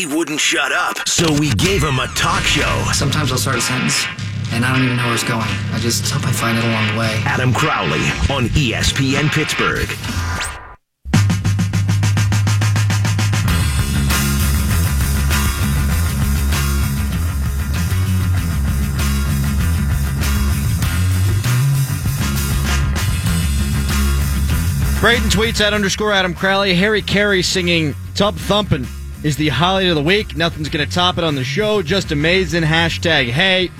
he wouldn't shut up. So we gave him a talk show. Sometimes I'll start a sentence and I don't even know where it's going. I just hope I find it along the way. Adam Crowley on ESPN Pittsburgh. Brayton tweets at underscore Adam Crowley. Harry Caray singing Tub Thumpin' is the highlight of the week. Nothing's going to top it on the show. Just amazing. Hashtag hey.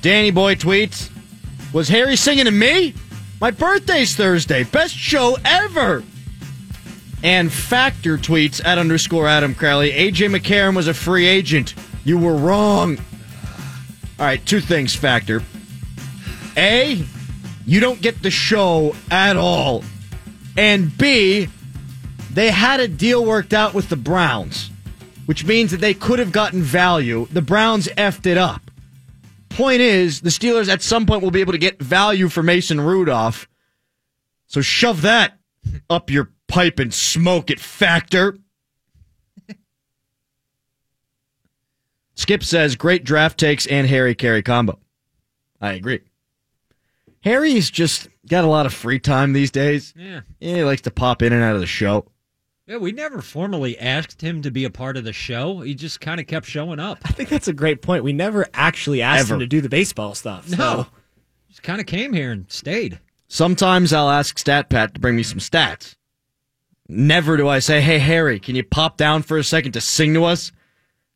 Danny Boy tweets Was Harry singing to me? My birthday's Thursday. Best show ever. And Factor tweets at underscore Adam Crowley. AJ McCarron was a free agent. You were wrong. All right, two things, Factor. A, you don't get the show at all. And B, they had a deal worked out with the Browns, which means that they could have gotten value. The Browns effed it up. Point is, the Steelers at some point will be able to get value for Mason Rudolph. So shove that up your pipe and smoke it, Factor. Skip says, great draft takes and Harry Caray combo. I agree. Harry's just got a lot of free time these days. Yeah. yeah. He likes to pop in and out of the show. Yeah, we never formally asked him to be a part of the show. He just kind of kept showing up. I think that's a great point. We never actually asked Ever. him to do the baseball stuff. So. No. Just kind of came here and stayed. Sometimes I'll ask StatPat to bring me some stats. Never do I say, hey, Harry, can you pop down for a second to sing to us?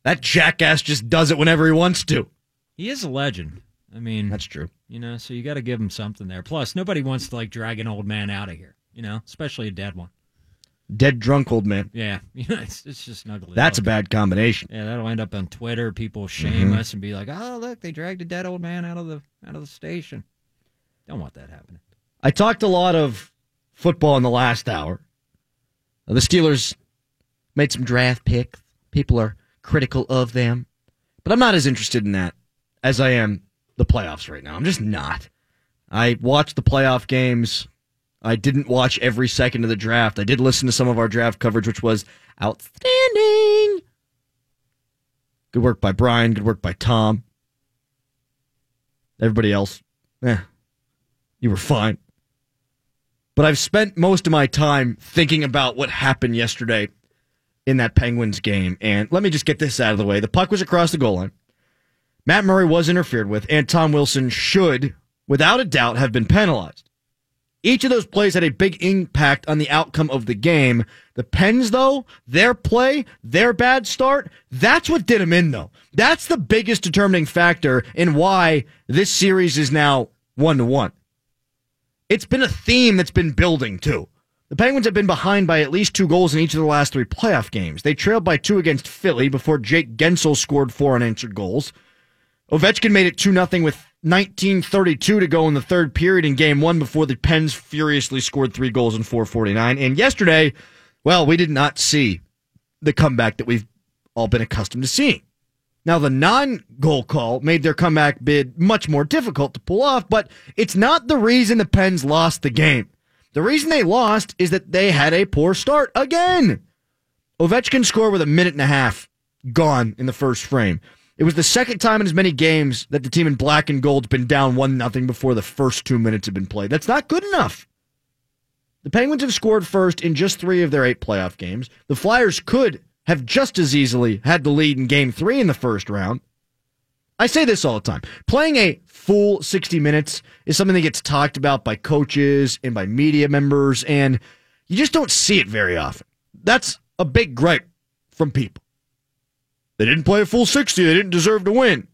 That jackass just does it whenever he wants to. He is a legend. I mean, That's true. you know, so you got to give him something there. Plus, nobody wants to like drag an old man out of here, you know, especially a dead one. Dead drunk old man. Yeah, you know, it's, it's just an ugly. That's a bad combination. Yeah, that'll end up on Twitter. People shame Mhm. us and be like, "Oh, look, they dragged a dead old man out of the out of the station." Don't want that happening. I talked a lot of football in the last hour. The Steelers made some draft picks. People are critical of them. But I'm not as interested in that as I am the playoffs right now. I'm just not. I watch the playoff games. I didn't watch every second of the draft. I did listen to some of our draft coverage, which was outstanding. Good work by Brian. Good work by Tom. Everybody else, eh, you were fine. But I've spent most of my time thinking about what happened yesterday in that Penguins game. And let me just get this out of the way. The puck was across the goal line. Matt Murray was interfered with, and Tom Wilson should, without a doubt, have been penalized. Each of those plays had a big impact on the outcome of the game. The Pens, though, their play, their bad start, that's what did them in, though. That's the biggest determining factor in why this series is now one to one. It's been a theme that's been building, too. The Penguins have been behind by at least two goals in each of the last three playoff games. They trailed by two against Philly before Jake Guentzel scored four unanswered goals. Ovechkin made it 2 0 with 1932 to go in the third period in game one before the Pens furiously scored three goals in 449. And yesterday, well, we did not see the comeback that we've all been accustomed to seeing. Now, the non goal call made their comeback bid much more difficult to pull off, but it's not the reason the Pens lost the game. The reason they lost is that they had a poor start again. Ovechkin scored with a minute and a half gone in the first frame. It was the second time in as many games that the team in black and gold's been down one nothing before the first two minutes have been played. That's not good enough. The Penguins have scored first in just three of their eight playoff games. The Flyers could have just as easily had the lead in game three in the first round. I say this all the time. Playing a full 60 minutes is something that gets talked about by coaches and by media members, and you just don't see it very often. That's a big gripe from people. They didn't play a full 60, they didn't deserve to win.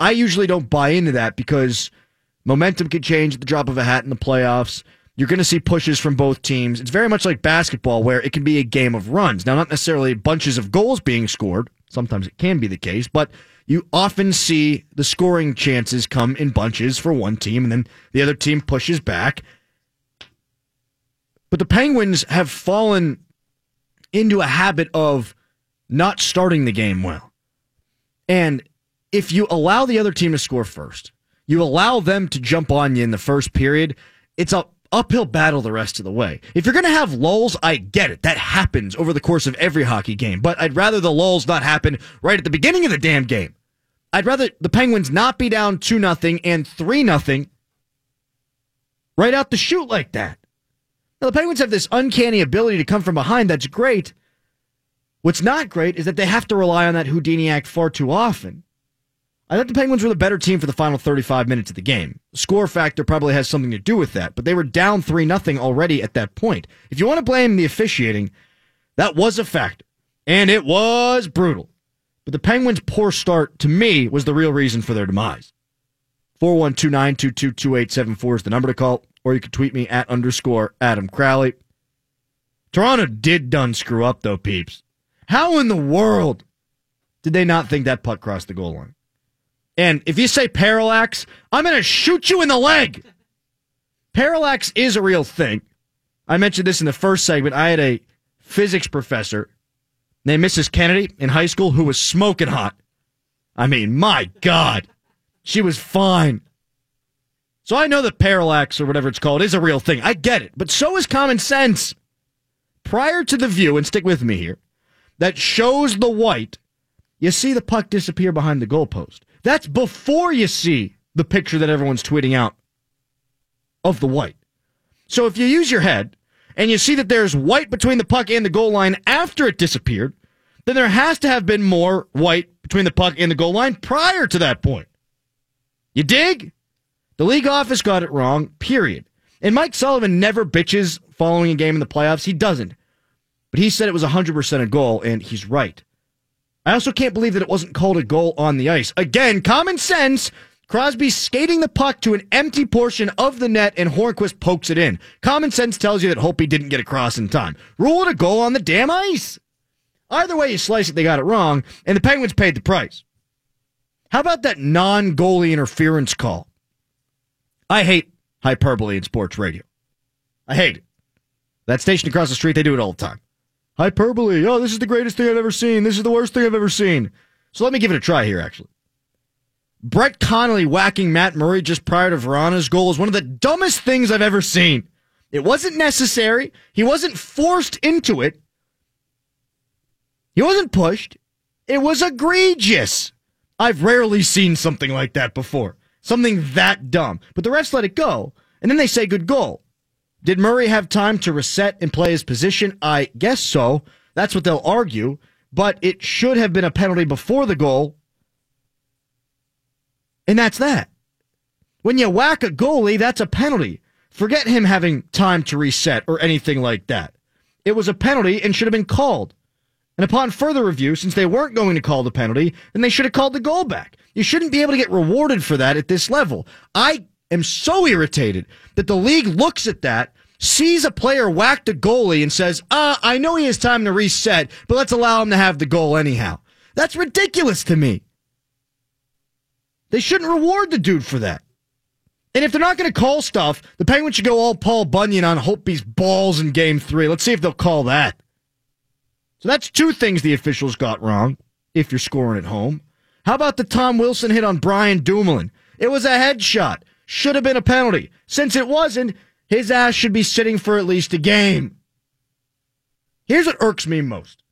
I usually don't buy into that because momentum can change at the drop of a hat in the playoffs. You're going to see pushes from both teams. It's very much like basketball where it can be a game of runs. Now, not necessarily bunches of goals being scored. Sometimes it can be the case, but you often see the scoring chances come in bunches for one team and then the other team pushes back. But the Penguins have fallen into a habit of not starting the game well. And if you allow the other team to score first, you allow them to jump on you in the first period, it's a, uphill battle the rest of the way. If you're going to have lulls, I get it. That happens over the course of every hockey game, but I'd rather the lulls not happen right at the beginning of the damn game. I'd rather the Penguins not be down 2 nothing and 3 nothing right out the chute like that. Now, the Penguins have this uncanny ability to come from behind. That's great. What's not great is that they have to rely on that Houdini act far too often. I thought the Penguins were the better team for the final 35 minutes of the game. Score factor probably has something to do with that, but they were down 3 nothing already at that point. If you want to blame the officiating, that was a factor, and it was brutal. But the Penguins' poor start, to me, was the real reason for their demise. 412-922-2874 is the number to call, or you can tweet me at underscore Adam Crowley. Toronto did done screw up, though, peeps. How in the world did they not think that puck crossed the goal line? And if you say parallax, I'm going to shoot you in the leg. Parallax is a real thing. I mentioned this in the first segment. I had a physics professor named Mrs. Kennedy in high school who was smoking hot. I mean, my God, she was fine. So I know that parallax or whatever it's called is a real thing. I get it. But so is common sense. Prior to the view, and stick with me here, that shows the white, you see the puck disappear behind the goalpost. That's before you see the picture that everyone's tweeting out of the white. So if you use your head and you see that there's white between the puck and the goal line after it disappeared, then there has to have been more white between the puck and the goal line prior to that point. You dig? The league office got it wrong, period. And Mike Sullivan never bitches following a game in the playoffs. He doesn't. But he said it was 100% a goal, and he's right. I also can't believe that it wasn't called a goal on the ice. Again, common sense. Crosby skating the puck to an empty portion of the net and Hornqvist pokes it in. Common sense tells you that Holtby didn't get across in time. Rule it a goal on the damn ice. Either way you slice it, they got it wrong, and the Penguins paid the price. How about that non goalie interference call? I hate hyperbole in sports radio. I hate it. That station across the street, they do it all the time. Hyperbole. Oh, this is the greatest thing I've ever seen. This is the worst thing I've ever seen. So let me give it a try here, actually. Brett Connolly whacking Matt Murray just prior to Vrana's goal is one of the dumbest things I've ever seen. It wasn't necessary. He wasn't forced into it. He wasn't pushed. It was egregious. I've rarely seen something like that before. Something that dumb. But the refs let it go. And then they say good goal. Did Murray have time to reset and play his position? I guess so. That's what they'll argue. But it should have been a penalty before the goal. And that's that. When you whack a goalie, that's a penalty. Forget him having time to reset or anything like that. It was a penalty and should have been called. And upon further review, since they weren't going to call the penalty, then they should have called the goal back. You shouldn't be able to get rewarded for that at this level. I am so irritated that the league looks at that, sees a player whack the goalie, and says, ah, I know he has time to reset, but let's allow him to have the goal anyhow. That's ridiculous to me. They shouldn't reward the dude for that. And if they're not going to call stuff, the Penguins should go all Paul Bunyan on Holtby's balls in game three. Let's see if they'll call that. So that's two things the officials got wrong if you're scoring at home. How about the Tom Wilson hit on Brian Dumoulin? It was a headshot. Should have been a penalty. Since it wasn't, his ass should be sitting for at least a game. Here's what irks me most.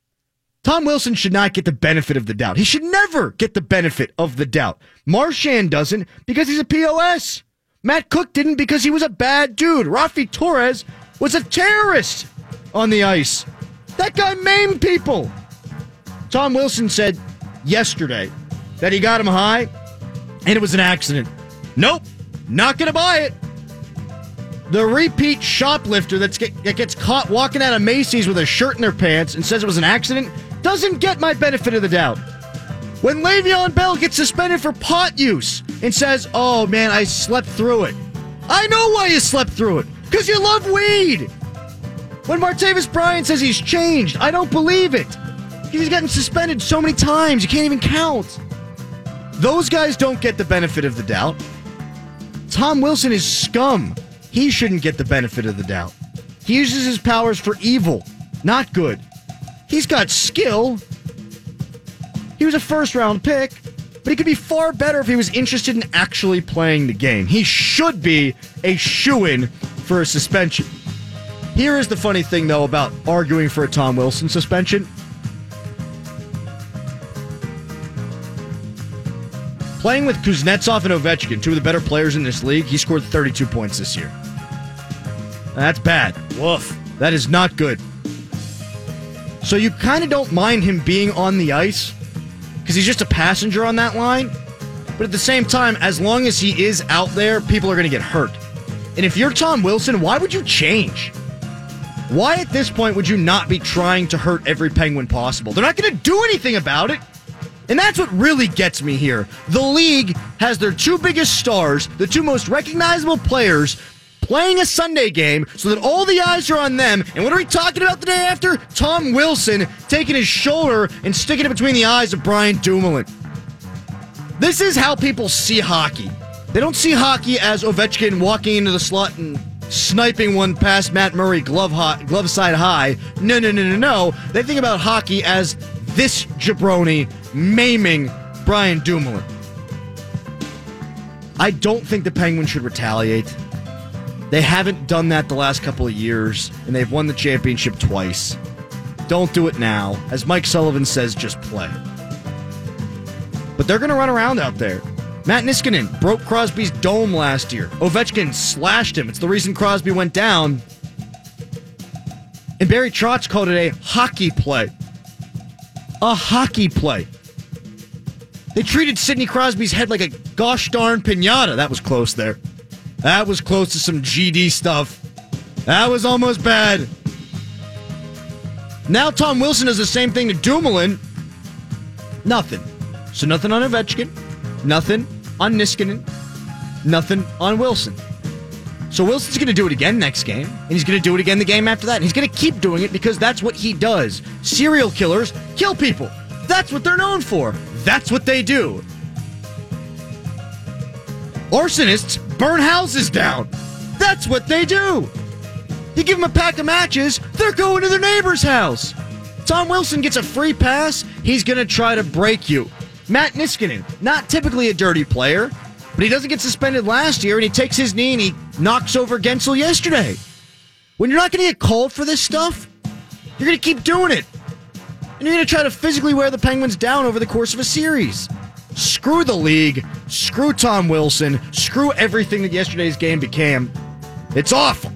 Tom Wilson should not get the benefit of the doubt. He should never get the benefit of the doubt. Marchand doesn't because he's a POS. Matt Cooke didn't because he was a bad dude. Raffi Torres was a terrorist on the ice. That guy maimed people. Tom Wilson said yesterday that he got him high and it was an accident. Nope, not going to buy it. The repeat shoplifter get, that gets caught walking out of Macy's with a shirt in their pants and says it was an accident doesn't get my benefit of the doubt. When Le'Veon Bell gets suspended for pot use and says, "Oh man, I slept through it," I know why you slept through it because you love weed. When Martavis Bryant says he's changed, I don't believe it. He's gotten suspended so many times, you can't even count. Those guys don't get the benefit of the doubt. Tom Wilson is scum. He shouldn't get the benefit of the doubt. He uses his powers for evil, not good. He's got skill. He was a first round pick, but he could be far better if he was interested in actually playing the game. He should be a shoe in for a suspension. Here is the funny thing, though, about arguing for a Tom Wilson suspension. Playing with Kuznetsov and Ovechkin, two of the better players in this league, he scored 32 points this year. That's bad. Woof. That is not good. So you kind of don't mind him being on the ice because he's just a passenger on that line. But at the same time, as long as he is out there, people are going to get hurt. And if you're Tom Wilson, why would you change? Why at this point would you not be trying to hurt every Penguin possible? They're not going to do anything about it. And that's what really gets me here. The league has their two biggest stars, the two most recognizable players, playing a Sunday game so that all the eyes are on them. And what are we talking about the day after? Tom Wilson taking his shoulder and sticking it between the eyes of Brian Dumoulin. This is how people see hockey. They don't see hockey as Ovechkin walking into the slot and sniping one past Matt Murray glove high, glove side high. No, no, no, no, no. They think about hockey as this jabroni maiming Brian Dumoulin. I don't think the Penguins should retaliate. They haven't done that the last couple of years, and they've won the championship twice. Don't do it now. As Mike Sullivan says, just play. But they're going to run around out there. Matt Niskanen broke Crosby's dome last year. Ovechkin slashed him. It's the reason Crosby went down. And Barry Trotz called it a hockey play. A hockey play. They treated Sidney Crosby's head like a gosh darn pinata. That was close there. That was close to some GD stuff. That was almost bad. Now Tom Wilson does the same thing to Dumoulin. Nothing. So nothing on Ovechkin, nothing on Niskanen, nothing on Wilson. So Wilson's going to do it again next game, and he's going to do it again the game after that. And he's going to keep doing it because that's what he does. Serial killers kill people. That's what they're known for. That's what they do. Arsonists burn houses down. That's what they do. You give them a pack of matches, they're going to their neighbor's house. Tom Wilson gets a free pass, he's going to try to break you. Matt Niskanen, not typically a dirty player, but he doesn't get suspended last year and he takes his knee and he knocks over Guentzel yesterday. When you're not going to get called for this stuff, you're going to keep doing it. And you're going to try to physically wear the Penguins down over the course of a series. Screw the league. Screw Tom Wilson. Screw everything that yesterday's game became. It's awful.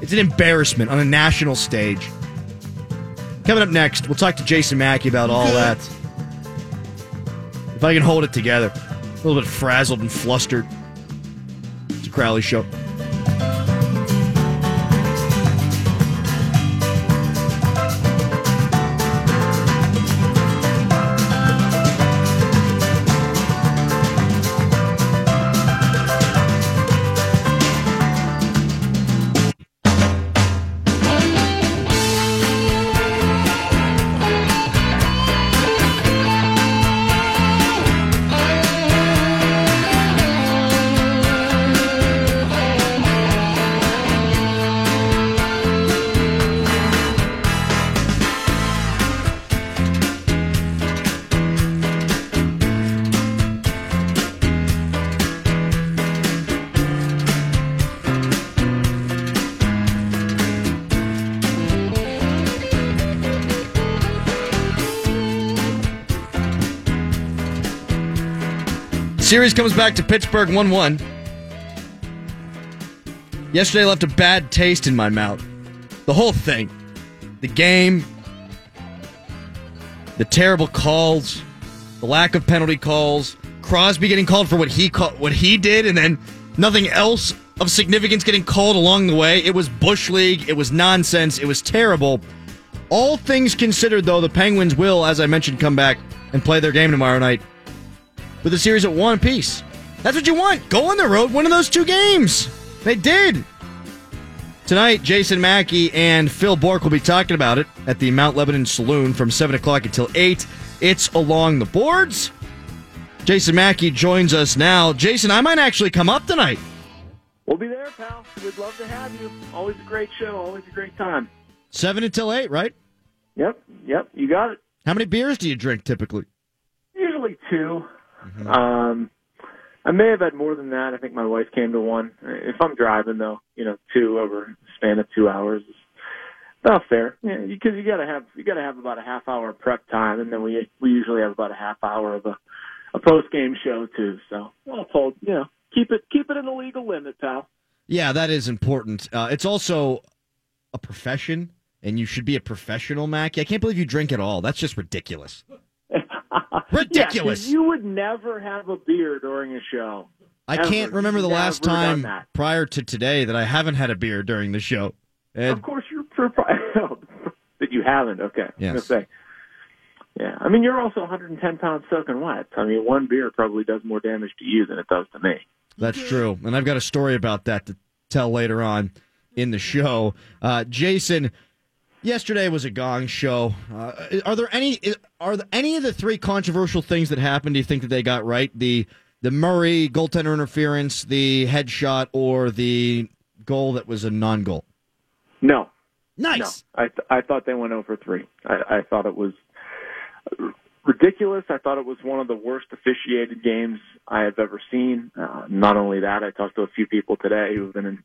It's an embarrassment on a national stage. Coming up next, we'll talk to Jason Mackey about all that. If I can hold it together. A little bit frazzled and flustered. It's a Crowley show. Series comes back to Pittsburgh 1 1. Yesterday left a bad taste in my mouth. The whole thing. The game. The terrible calls. The lack of penalty calls. Crosby getting called for what he what he did, and then nothing else of significance getting called along the way. It was Bush League. It was nonsense. It was terrible. All things considered, though, the Penguins will, as I mentioned, come back and play their game tomorrow night with a series at one apiece. That's what you want. Go on the road, one of those two games. They did. Tonight, Jason Mackey and Phil Bourque will be talking about it at the Mount Lebanon Saloon from 7 o'clock until 8. It's along the boards. Jason Mackey joins us now. Jason, I might actually come up tonight. We'll be there, pal. We'd love to have you. Always a great show. Always a great time. 7 until 8, right? Yep, yep. You got it. How many beers do you drink typically? Usually 2 Um, I may have had more than that. I think my wife came to one. If I'm driving though, you know, two over a span of two hours is about fair. Yeah, because you gotta have you gotta have about a half hour prep time, and then we we usually have about a half hour of a a post game show too. So all told, you know, keep it keep it in the legal limit, pal. Yeah, that is important. Uh, it's also a profession, and you should be a professional, Mackey. I can't believe you drink at all. That's just ridiculous. Ridiculous. Yeah, you would never have a beer during a show. I Ever. can't remember the last time prior to today that I haven't had a beer during the show. And Of course, you're surprised that you haven't. Okay, Yes. Yeah, I mean, you're also 110 pounds soaking wet. I mean, one beer probably does more damage to you than it does to me. That's true. And I've got a story about that to tell later on in the show. Uh, Jason, yesterday was a gong show. Uh, are there any are there any of the three controversial things that happened do you think that they got right? The the Murray goaltender interference, the headshot, or the goal that was a non-goal? No, Nice. no, I th- I thought they went over three. I, I thought it was ridiculous. I thought it was one of the worst officiated games I have ever seen. Uh, not only that, I talked to a few people today who have been in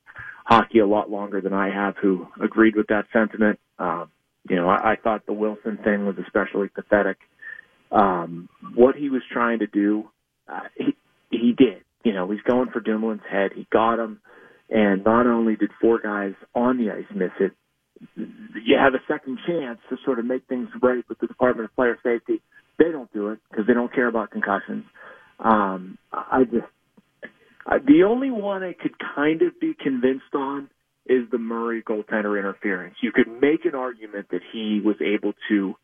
hockey a lot longer than I have who agreed with that sentiment. Um, you know, I, I thought the Wilson thing was especially pathetic. Um, what he was trying to do, uh, he, he did. You know, he's going for Dumoulin's head. He got him. And not only did four guys on the ice miss it, you have a second chance to sort of make things right with the Department of Player Safety. They don't do it because they don't care about concussions. Um, I just uh, the only one I could kind of be convinced on is the Murray goaltender interference. You could make an argument that he was able to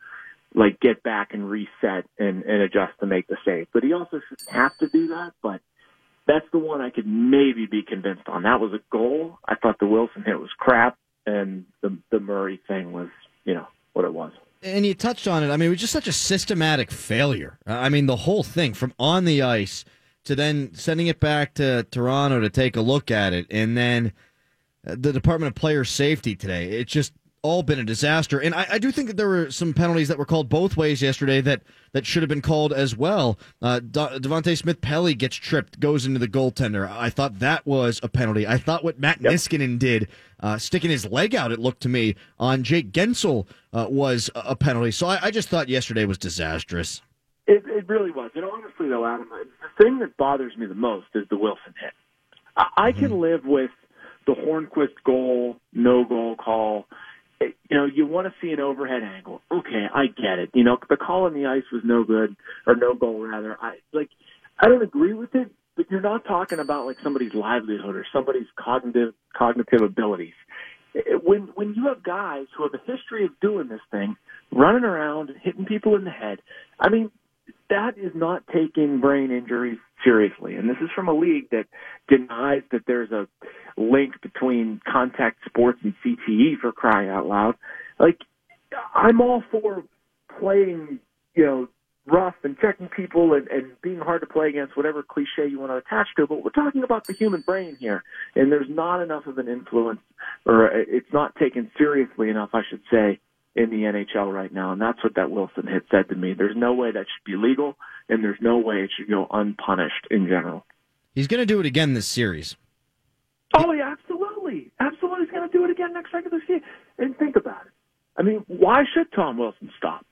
like get back and reset and, and adjust to make the save, but he also shouldn't have to do that. But that's the one I could maybe be convinced on. That was a goal. I thought the Wilson hit was crap, and the the Murray thing was, you know, what it was. And you touched on it. I mean, it was just such a systematic failure. I mean, the whole thing from on the ice to then sending it back to Toronto to take a look at it, and then uh, the Department of Player Safety today. It just all been a disaster. And I, I do think that there were some penalties that were called both ways yesterday that, that should have been called as well. Uh, De- Devante Smith Pelly gets tripped, goes into the goaltender. I thought that was a penalty. I thought what Matt Niskanen did, uh, sticking his leg out, it looked to me, on Jake Guentzel uh, was a- penalty. So I, I just thought yesterday was disastrous. It, it really was. And honestly, though, Adam, the thing that bothers me the most is the Wilson hit. I, I can live with the Hornqvist goal, no goal call. You know, you want to see an overhead angle. Okay, I get it. You know, the call on the ice was no good, or no goal rather. I like, I don't agree with it, but you're not talking about like somebody's livelihood or somebody's cognitive cognitive abilities. When when you have guys who have a history of doing this thing, running around, hitting people in the head, I mean, that is not taking brain injuries seriously. And this is from a league that denies that there's a link between contact sports and CTE for crying out loud. Like, I'm all for playing, you know, rough and checking people and, and being hard to play against, whatever cliche you want to attach to. But we're talking about the human brain here, and there's not enough of an influence, or it's not taken seriously enough, I should say, in the NHL right now, and that's what that Wilson hit said to me. There's no way that should be legal, and there's no way it should go unpunished in general. He's going to do it again this series. Oh yeah, absolutely, absolutely. He's going to do it again next regular season. And think about it. I mean, why should Tom Wilson stop?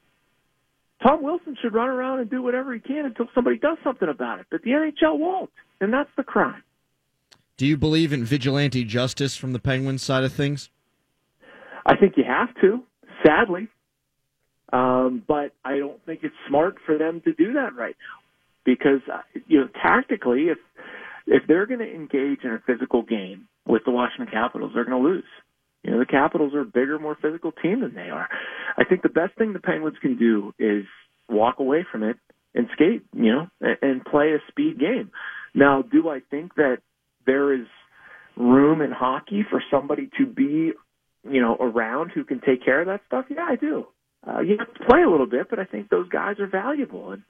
Tom Wilson should run around and do whatever he can until somebody does something about it. But the NHL won't, and that's the crime. Do you believe in vigilante justice from the Penguins side of things? I think you have to, sadly. Um, but I don't think it's smart for them to do that right now because uh, you know tactically, if if they're going to engage in a physical game with the Washington Capitals, they're going to lose. You know, the Capitals are a bigger, more physical team than they are. I think the best thing the Penguins can do is walk away from it and skate, you know, and, and play a speed game. Now, do I think that there is room in hockey for somebody to be, you know, around who can take care of that stuff? Yeah, I do. Uh, you have to play a little bit, but I think those guys are valuable. And,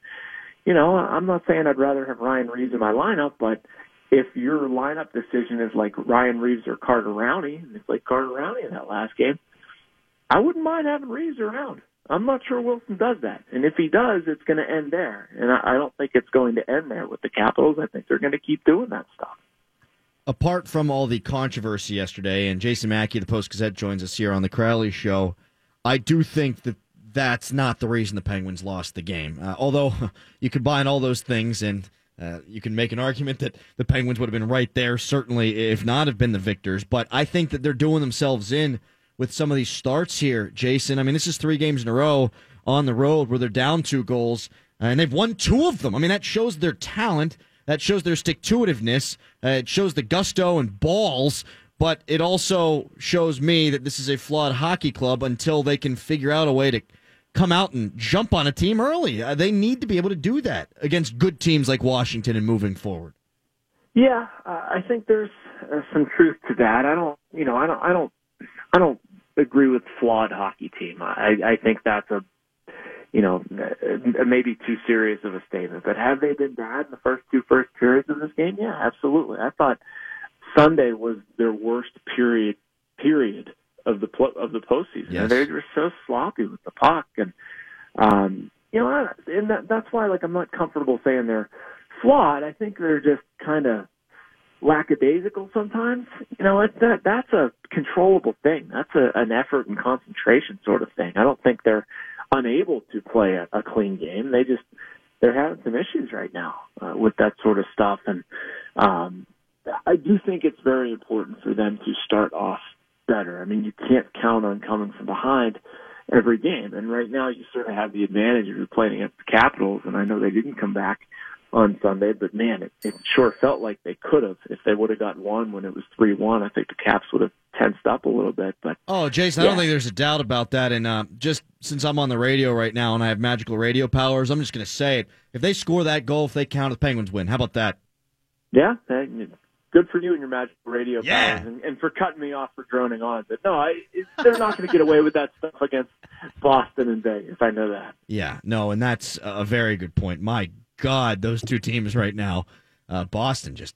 you know, I'm not saying I'd rather have Ryan Reaves in my lineup, but if your lineup decision is like Ryan Reaves or Carter Rowney, and it's like Carter Rowney in that last game, I wouldn't mind having Reaves around. I'm not sure Wilson does that. And if he does, it's going to end there. And I, I don't think it's going to end there with the Capitals. I think they're going to keep doing that stuff. Apart from all the controversy yesterday, and Jason Mackey, the Post Gazette, joins us here on the Crowley Show, I do think that that's not the reason the Penguins lost the game. Uh, although you combine all those things and uh, you can make an argument that the Penguins would have been right there, certainly, if not have been the victors. But I think that they're doing themselves in with some of these starts here, Jason. I mean, this is three games in a row on the road where they're down two goals, and they've won two of them. I mean, that shows their talent. That shows their stick to. Uh, it shows the gusto and balls, but it also shows me that this is a flawed hockey club until they can figure out a way to come out and jump on a team early. Uh, they need to be able to do that against good teams like Washington and moving forward. Yeah, uh, I think there's uh, some truth to that. I don't, you know, I don't, I don't, I don't agree with flawed hockey team. I, I think that's a, you know, uh, maybe too serious of a statement. But have they been bad in the first two first periods of this game? Yeah, absolutely. I thought Sunday was their worst period period of the of the postseason. Yes. They were so sloppy with the puck, and um, you know, and that, that's why like I'm not comfortable saying they're flawed. I think they're just kind of lackadaisical sometimes. You know, it, that that's a controllable thing. That's a, an effort and concentration sort of thing. I don't think they're unable to play a, a clean game. They just they're having some issues right now uh, with that sort of stuff, and um, I do think it's very important for them to start off better. I mean, you can't count on coming from behind every game. And right now, you sort of have the advantage of playing against the Capitals. And I know they didn't come back on Sunday, but man, it, it sure felt like they could have. If they would have got one when it was three one, I think the Caps would have tensed up a little bit. But oh, Jason, I don't think there's a doubt about that. And uh, just since I'm on the radio right now and I have magical radio powers, I'm just going to say it. If they score that goal, if they count, the Penguins win. How about that? Yeah, good for you and your magical radio yeah. powers, and, and, for cutting me off for droning on. But no, I, they're not going to get away with that stuff against Boston and Vegas. I know that. Yeah, no, and that's a very good point. My God, those two teams right now, uh, Boston just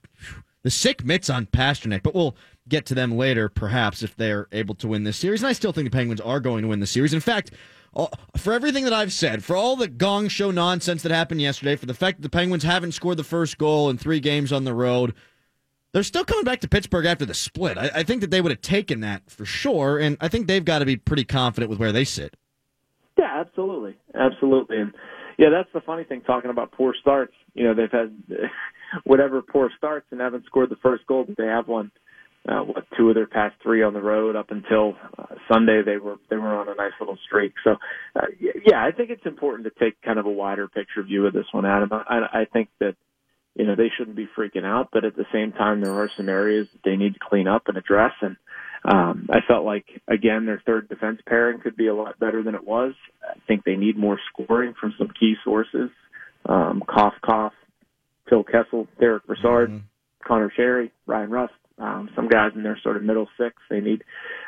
the sick mitts on Pastrnak, but we'll get to them later, perhaps if they're able to win this series. And I still think the Penguins are going to win the series. In fact. For everything that I've said, for all the gong show nonsense that happened yesterday, for the fact that the Penguins haven't scored the first goal in three games on the road, they're still coming back to Pittsburgh after the split. I, I, think that they would have taken that for sure, and I think they've got to be pretty confident with where they sit. Yeah, absolutely, absolutely, and yeah, that's the funny thing. Talking about poor starts, you know, they've had whatever poor starts and haven't scored the first goal, but they have won uh, what two of their past three on the road up until uh, Sunday. They were they were on a nice little streak. So, uh, yeah, I think it's important to take kind of a wider picture view of this one, Adam. I, I think that you know, they shouldn't be freaking out, but at the same time, there are some areas that they need to clean up and address. And um, I felt like, again, their third defense pairing could be a lot better than it was. I think they need more scoring from some key sources. Um, cough, cough, Phil Kessel, Derek Brassard, mm-hmm. Conor Sheary, Ryan Rust, um, some guys in their sort of middle six. They need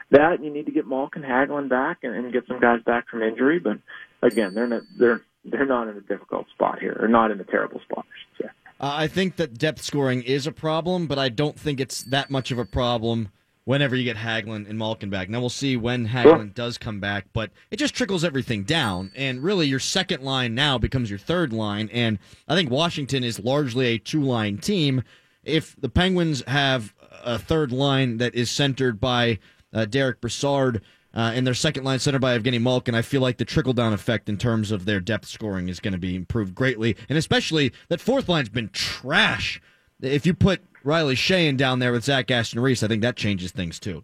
that. You need to get Malkin Hagelin back and, and get some guys back from injury. But again, they're not, they're, they're not in a difficult spot here, or not in a terrible spot, I. Uh, I think that depth scoring is a problem, but I don't think it's that much of a problem whenever you get Hagelin and Malkin back. Now we'll see when Hagelin sure. does come back, but it just trickles everything down. And really, your second line now becomes your third line. And I think Washington is largely a two line team. If the Penguins have a third line that is centered by uh, Derek Brassard, uh, and their second line center by Evgeny Malkin, I feel like the trickle down effect in terms of their depth scoring is going to be improved greatly. And especially that fourth line's been trash. If you put Riley Sheahan down there with Zach Aston Reese, I think that changes things too.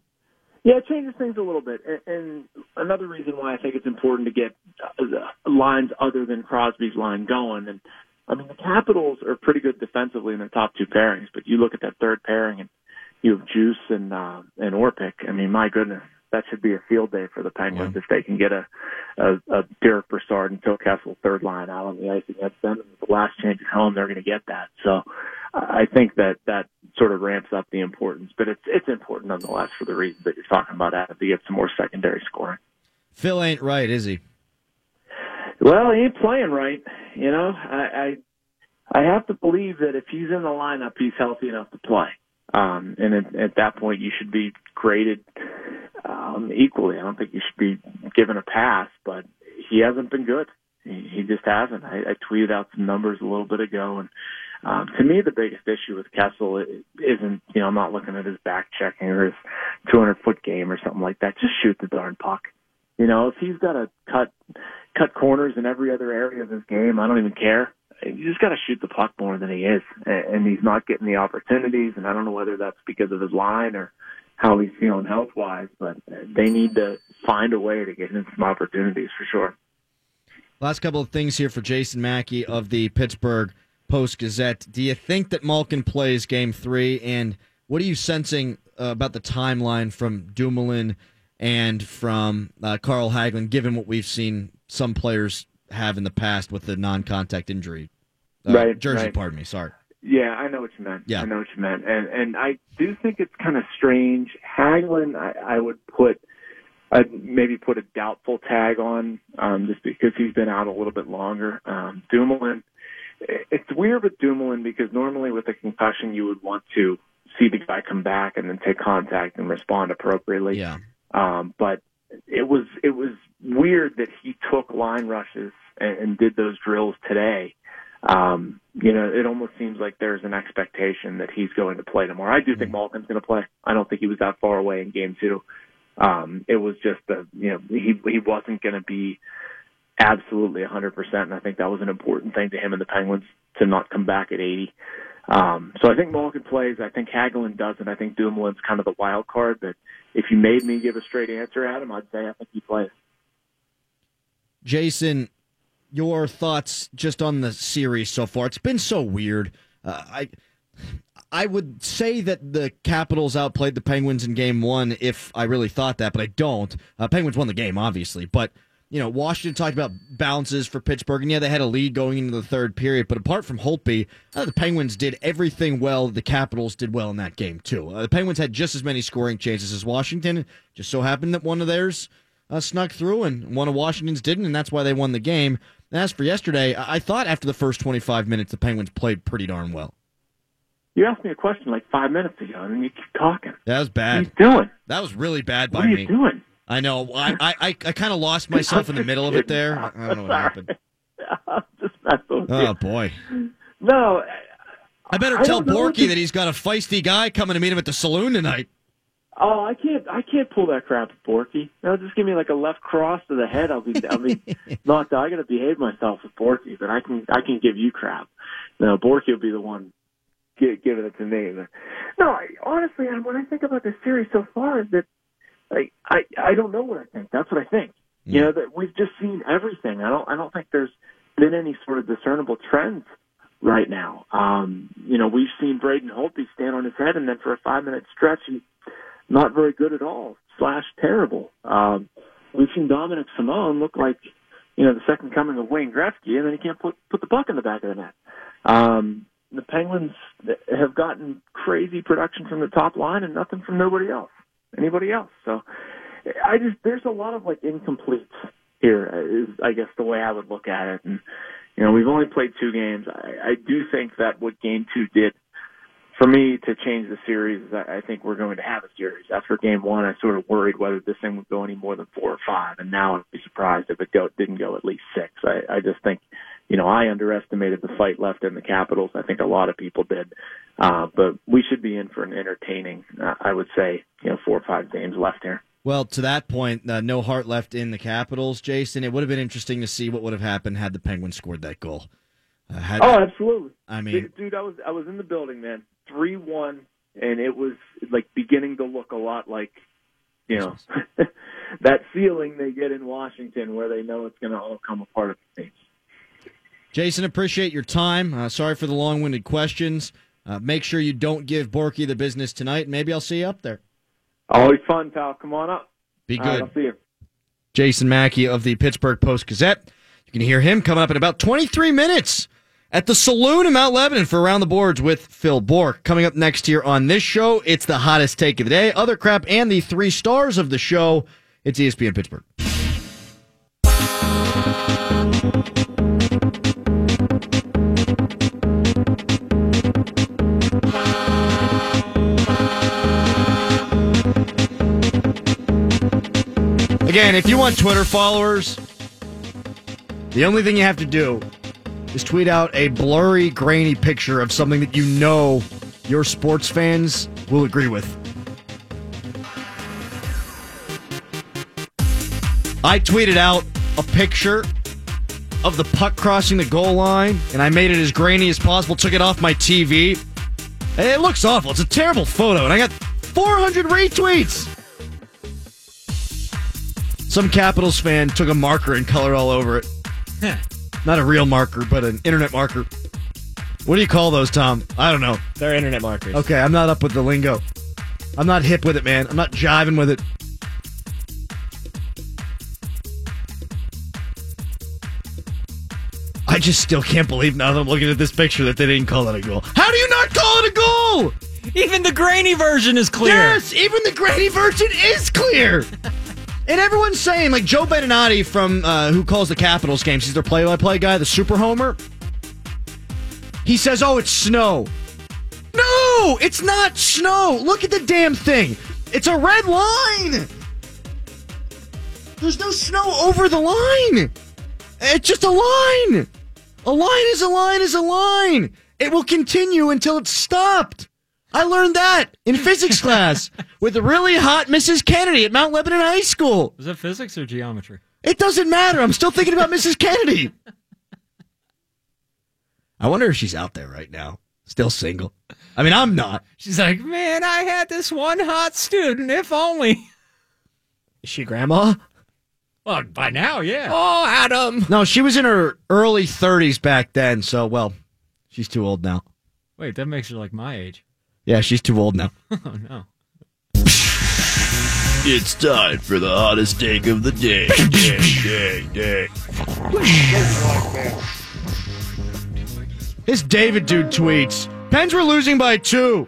Yeah, it changes things a little bit. And another reason why I think it's important to get uh, lines other than Crosby's line going. And I mean, the Capitals are pretty good defensively in their top two pairings, but you look at that third pairing and you have Djoos and uh, and Orpik. I mean, my goodness, that should be a field day for the Penguins yeah. if they can get a, a, a Derek Brassard and Phil Kessel third line out on the ice against them. The last change at home, they're going to get that. So I think that that sort of ramps up the importance, but it's it's important nonetheless for the reasons that you're talking about, Adam, to get some more secondary scoring. Phil ain't right, is he? Well, he ain't playing right. You know, I I, I have to believe that if he's in the lineup, he's healthy enough to play. Um, and at, at that point, you should be graded um, equally. I don't think you should be given a pass, but he hasn't been good. He, he just hasn't. I, I tweeted out some numbers a little bit ago, and um, to me, the biggest issue with Kessel isn't, you know, I'm not looking at his back checking or his 200 foot game or something like that. Just shoot the darn puck. You know, if he's got to cut cut corners in every other area of his game, I don't even care. You just got to shoot the puck more than he is, and he's not getting the opportunities. And I don't know whether that's because of his line or how he's feeling health wise, but they need to find a way to get him some opportunities for sure. Last couple of things here for Jason Mackey of the Pittsburgh Post Gazette. Do you think that Malkin plays Game Three, and what are you sensing uh, about the timeline from Dumoulin and from uh, Carl Hagelin, given what we've seen some players have in the past with the non-contact injury? Uh, right, jersey. Right. Pardon me. Sorry. Yeah, I know what you meant. Yeah. I know what you meant, and and I do think it's kind of strange. Hagelin, I, I would put, I'd maybe put a doubtful tag on, um, just because he's been out a little bit longer. Um, Dumoulin, it's weird with Dumoulin because normally with a concussion you would want to see the guy come back and then take contact and respond appropriately. Yeah. Um, but it was it was weird that he took line rushes and, and did those drills today um, you know, it almost seems like there's an expectation that he's going to play tomorrow. I do think Malkin's going to play. I don't think he was that far away in game two. Um, it was just a, you know, he, he wasn't going to be absolutely 100%. And I think that was an important thing to him and the Penguins to not come back at 80. Um, so I think Malkin plays. I think Hagelin doesn't. I think Dumoulin's kind of the wild card. But if you made me give a straight answer Adam, I'd say I think he plays. Jason, your thoughts just on the series so far. It's been so weird. Uh, I I would say that the Capitals outplayed the Penguins in Game One if I really thought that, but I don't. Uh, Penguins won the game, obviously, but you know Washington talked about bounces for Pittsburgh, and yeah, they had a lead going into the third period. But apart from Holtby, uh, the Penguins did everything well. The Capitals did well in that game too. Uh, the Penguins had just as many scoring chances as Washington. Just so happened that one of theirs uh, snuck through, and one of Washington's didn't, and that's why they won the game. And as for yesterday, I thought after the first 25 minutes, the Penguins played pretty darn well. You asked me a question like five minutes ago, and you keep talking. That was bad. What are you doing? That was really bad by what are you me. doing? I know. I I, I, I kind of lost myself in the middle of it there. I don't know what happened. I'm just messing with Oh boy! No, I better I tell don't know what Borky to- that he's got a feisty guy coming to meet him at the saloon tonight. Oh, I can't. I can't pull that crap, Borky. No, just give me like a left cross to the head. I'll be. I'll be knocked out. I got to behave myself with Borky, but I can. I can give you crap. No, Borky will be the one gi- giving it to me. No, I, honestly, I- when I think about this series so far, is that like I I don't know what I think. That's what I think. You know that we've just seen everything. I don't. I don't think there's been any sort of discernible trends right now. Um, you know, we've seen Braden Holtby stand on his head, and then for a five minute stretch, he's not very good at all, slash terrible. Um, we've seen Dominik Simon look like, you know, the second coming of Wayne Gretzky, and then he can't put put the puck in the back of the net. Um, the Penguins have gotten crazy production from the top line and nothing from nobody else, anybody else. So, I just there's a lot of like incomplete here. Is I guess the way I would look at it, and you know, we've only played two games. I, I do think that what Game Two did for me to change the series, I I think we're going to have a series. After game one, I sort of worried whether this thing would go any more than four or five, and now I'd be surprised if it go, didn't go at least six. I, I just think, you know, I underestimated the fight left in the Capitals. I think a lot of people did, uh, but we should be in for an entertaining, uh, I would say, you know, four or five games left here. Well, to that point, uh, no heart left in the Capitals, Jason. It would have been interesting to see what would have happened had the Penguins scored that goal. Uh, had, Oh, absolutely. I mean, dude, I was I was in the building, man. Three one, and it was like beginning to look a lot like, you know, that feeling they get in Washington where they know it's going to all come apart at the seams. Jason, appreciate your time. Uh, sorry for the long-winded questions. Uh, make sure you don't give Borky the business tonight. Maybe I'll see you up there. Always fun, pal. Come on up. Be right, good. I'll see you. Jason Mackey of the Pittsburgh Post Gazette. You can hear him coming up in about 23 minutes at the Saloon in Mount Lebanon for Around the Boards with Phil Bourque. Coming up next here on this show, it's the hottest take of the day, other crap, and the three stars of the show. It's ESPN Pittsburgh. Again, if you want Twitter followers, The only thing you have to do is tweet out a blurry, grainy picture of something that you know your sports fans will agree with. I tweeted out a picture of the puck crossing the goal line, and I made it as grainy as possible, took it off my TV. It looks awful. It's a terrible photo, and I got 400 retweets. Some Capitals fan took a marker and colored all over it. Not a real marker, but an internet marker. What do you call those, Tom? I don't know. They're internet markers. Okay, I'm not up with the lingo. I'm not hip with it, man. I'm not jiving with it. I just still can't believe now that I'm looking at this picture that they didn't call it a goal. How do you not call it a goal? Even the grainy version is clear. Yes, even the grainy version is clear. and everyone's saying, like Joe Beninati from uh, who calls the Capitals games, he's their play-by-play guy, the Super Homer. He says, "Oh, it's snow." No, it's not snow. Look at the damn thing. It's a red line. There's no snow over the line. It's just a line. A line is a line is a line. It will continue until it's stopped. I learned that in physics class with the really hot Mrs. Kennedy at Mount Lebanon High School. Was that physics or geometry? It doesn't matter. I'm still thinking about Mrs. Kennedy. I wonder if she's out there right now, still single. I mean, I'm not. She's like, man, I had this one hot student. If only. Is she grandma? Well, by now, yeah. Oh, Adam. No, she was in her early 30s back then, so, well, she's too old now. Wait, that makes her like my age. Yeah, she's too old now. Oh no. It's time for the hottest take of the day. day, day, day. This David dude tweets Pens were losing by two.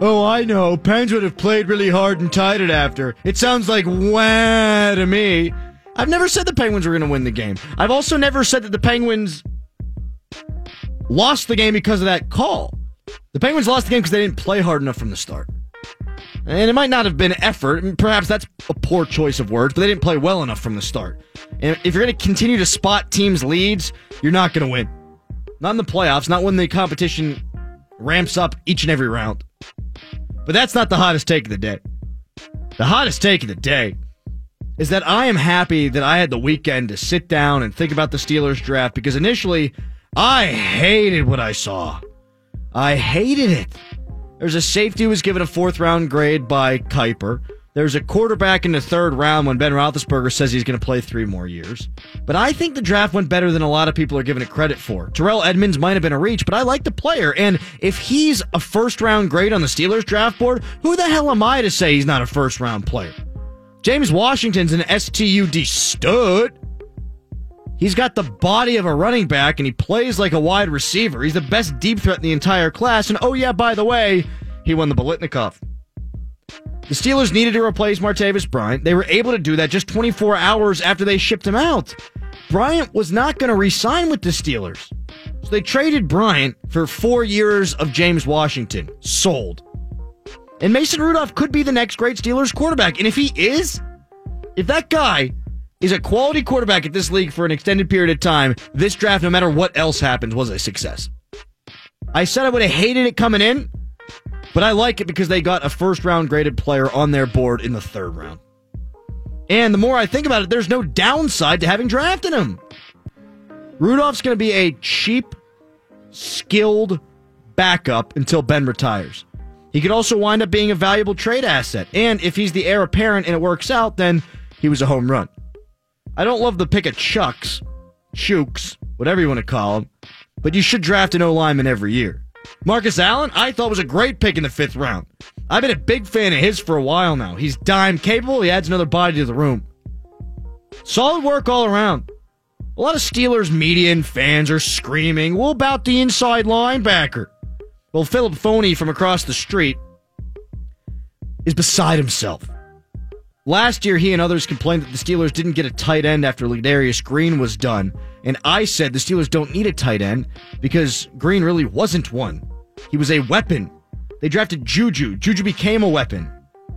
Oh, I know. Pens would have played really hard and tied it after. It sounds like wah to me. I've never said the Penguins were going to win the game. I've also never said that the Penguins lost the game because of that call. The Penguins lost the game because they didn't play hard enough from the start. And it might not have been effort. Perhaps that's a poor choice of words, but they didn't play well enough from the start. And if you're going to continue to spot teams' leads, you're not going to win. Not in the playoffs, not when the competition ramps up each and every round. But that's not the hottest take of the day. The hottest take of the day is that I am happy that I had the weekend to sit down and think about the Steelers draft because initially I hated what I saw. I hated it. There's a safety who was given a fourth round grade by Kiper. There's a quarterback in the third round when Ben Roethlisberger says he's going to play three more years. But I think the draft went better than a lot of people are giving it credit for. Terrell Edmunds might have been a reach, but I like the player. And if he's a first round grade on the Steelers draft board, who the hell am I to say he's not a first round player? James Washington's an STUD stud. He's got the body of a running back and he plays like a wide receiver. He's the best deep threat in the entire class. And oh, yeah, by the way, he won the Biletnikoff. The Steelers needed to replace Martavis Bryant. They were able to do that just 24 hours after they shipped him out. Bryant was not going to re sign with the Steelers. So they traded Bryant for four years of James Washington. Sold. And Mason Rudolph could be the next great Steelers quarterback. And if he is, if that guy is a quality quarterback at this league for an extended period of time, this draft, no matter what else happens, was a success. I said I would have hated it coming in, but I like it because they got a first round graded player on their board in the third round. And the more I think about it, there's no downside to having drafted him. Rudolph's going to be a cheap, skilled backup until Ben retires. He could also wind up being a valuable trade asset. And if he's the heir apparent and it works out, then he was a home run. I don't love the pick of Chucks, Chooks, whatever you want to call him, but you should draft an O lineman every year. Marcus Allen, I thought was a great pick in the fifth round. I've been a big fan of his for a while now. He's dime capable, he adds another body to the room. Solid work all around. A lot of Steelers media and fans are screaming, well, about the inside linebacker. Well, Philip Phoney from across the street is beside himself. Last year, he and others complained that the Steelers didn't get a tight end after Ladarius Green was done. And I said the Steelers don't need a tight end because Green really wasn't one. He was a weapon. They drafted Juju. Juju became a weapon.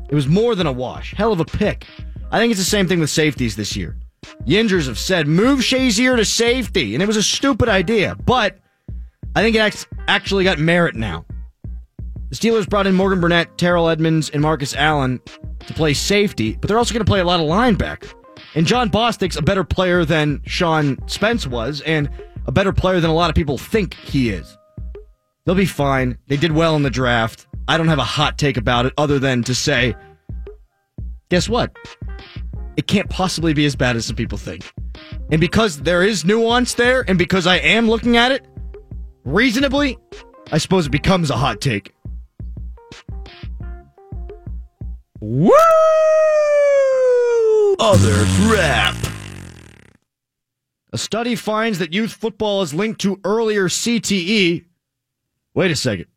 It was more than a wash. Hell of a pick. I think it's the same thing with safeties this year. Yinzers have said move Shazier to safety, and it was a stupid idea, but I think it actually got merit now. The Steelers brought in Morgan Burnett, Terrell Edmunds, and Marcus Allen to play safety, but they're also going to play a lot of linebacker. And Jon Bostic's a better player than Sean Spence was, and a better player than a lot of people think he is. They'll be fine. They did well in the draft. I don't have a hot take about it other than to say, guess what? It can't possibly be as bad as some people think. And because there is nuance there, and because I am looking at it reasonably, I suppose it becomes a hot take. Woo! Other crap. A study finds that youth football is linked to earlier CTE. Wait a second.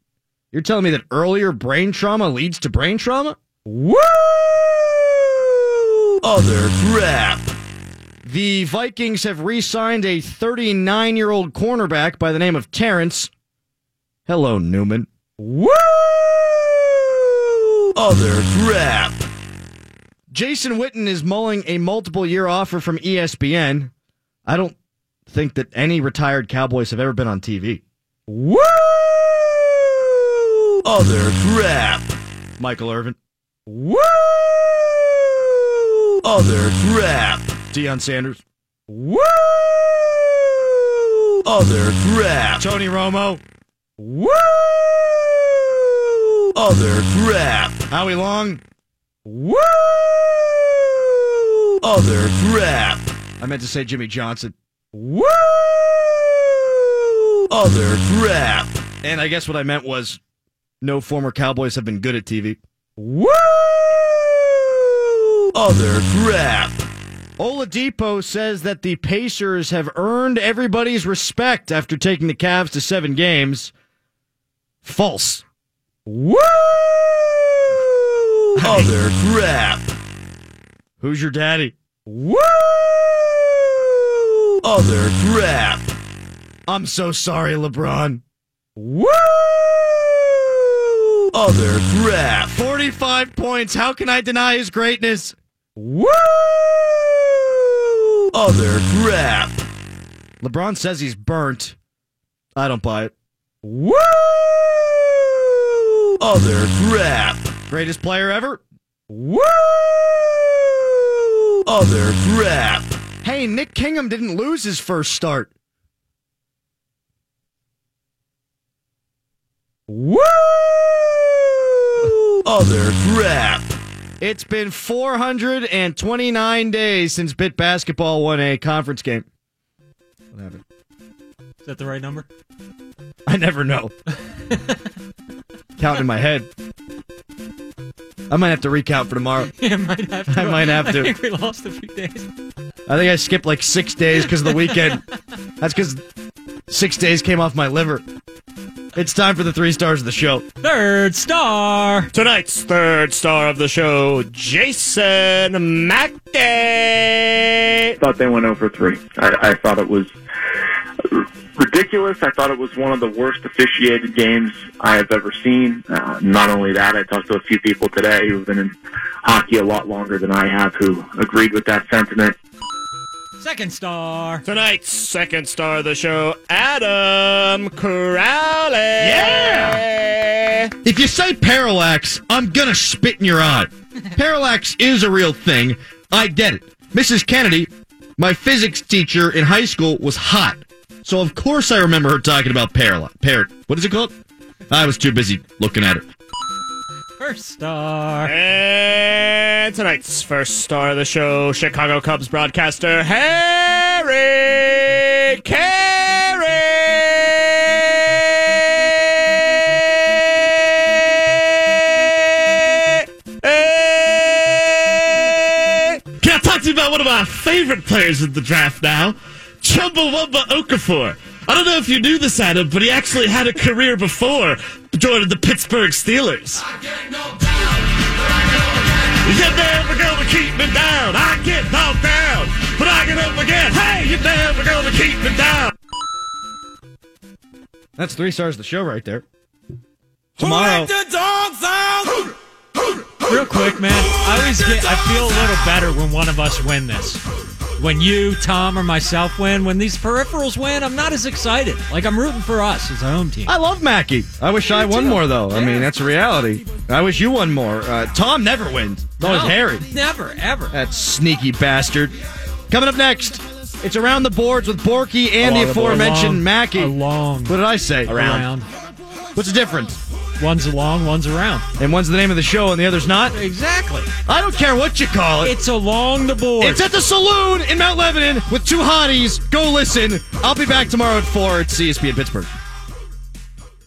You're telling me that earlier brain trauma leads to brain trauma? Woo! Other crap. The Vikings have re signed a 39 year old cornerback by the name of Terence. Hello, Newman. Woo! Other crap. Jason Witten is mulling a multiple year offer from ESPN. I don't think that any retired Cowboys have ever been on TV. Woo! Other crap. Michael Irvin. Woo! Other crap. Deion Sanders. Woo! Other crap. Tony Romo. Woo! Other crap. Howie Long. Woo! Other crap. I meant to say Jimmy Johnson. Woo! Other crap. And I guess what I meant was no former Cowboys have been good at TV. Woo! Other crap. Oladipo says that the Pacers have earned everybody's respect after taking the Cavs to seven games. False. Woo! Other crap. Who's your daddy? Woo! Other crap. I'm so sorry, LeBron. Woo! Other crap. 45 points. How can I deny his greatness? Woo! Other crap. LeBron says he's burnt. I don't buy it. Woo! Other crap. Greatest player ever? Woo! Other crap. Hey, Nick Kingham didn't lose his first start. Woo! Other crap. It's been 429 days since Pitt Basketball won a conference game. What happened? Is that the right number? I never know. Counting in my head. I might have to recount for tomorrow. Yeah, might have to. I might have to. I think we lost a few days. I think I skipped like six days because of the weekend. That's because six days came off my liver. It's time for the three stars of the show. Third star. Tonight's third star of the show, Jason Mackey. I thought they went over three. I, I thought it was ridiculous. I thought it was one of the worst officiated games I have ever seen. Uh, not only that, I talked to a few people today who've been in hockey a lot longer than I have who agreed with that sentiment. Second star. Tonight's second star of the show, Adam Crowley. Yeah! If you say parallax, I'm gonna spit in your eye. parallax is a real thing. I get it. Mrs. Kennedy, my physics teacher in high school, was hot. So of course I remember her talking about parallax. Par- what is it called? I was too busy looking at it. First star. And tonight's first star of the show, Chicago Cubs broadcaster, Harry Caray. Can I talk to you about one of my favorite players in the draft now? Chumbawamba Okafor. I don't know if you knew this, Adam, but he actually had a career before joining the Pittsburgh Steelers. You're never gonna keep me down. I get knocked down, but I get up again. Hey, you're never gonna keep me down. That's three stars of the show right there. Tomorrow, Real quick, man. I always get. I feel a little better when one of us win this. When you, Tom, or myself win, when these peripherals win, I'm not as excited. Like I'm rooting for us as a home team. I love Mackey. I wish I won more, though. I mean, that's a reality. I wish you won more. Uh, Tom never wins. It's always No, Harry. Never, ever. That sneaky bastard. Coming up next, it's around the boards with Borky and Along the the aforementioned Along- Mackey. along. What did I say? Around. What's the difference? One's along, one's around. And one's the name of the show and the other's not? Exactly. I don't care what you call it. It's along the board. It's at the saloon in Mount Lebanon with two hotties. Go listen. I'll be back tomorrow at 4 at CSP in Pittsburgh.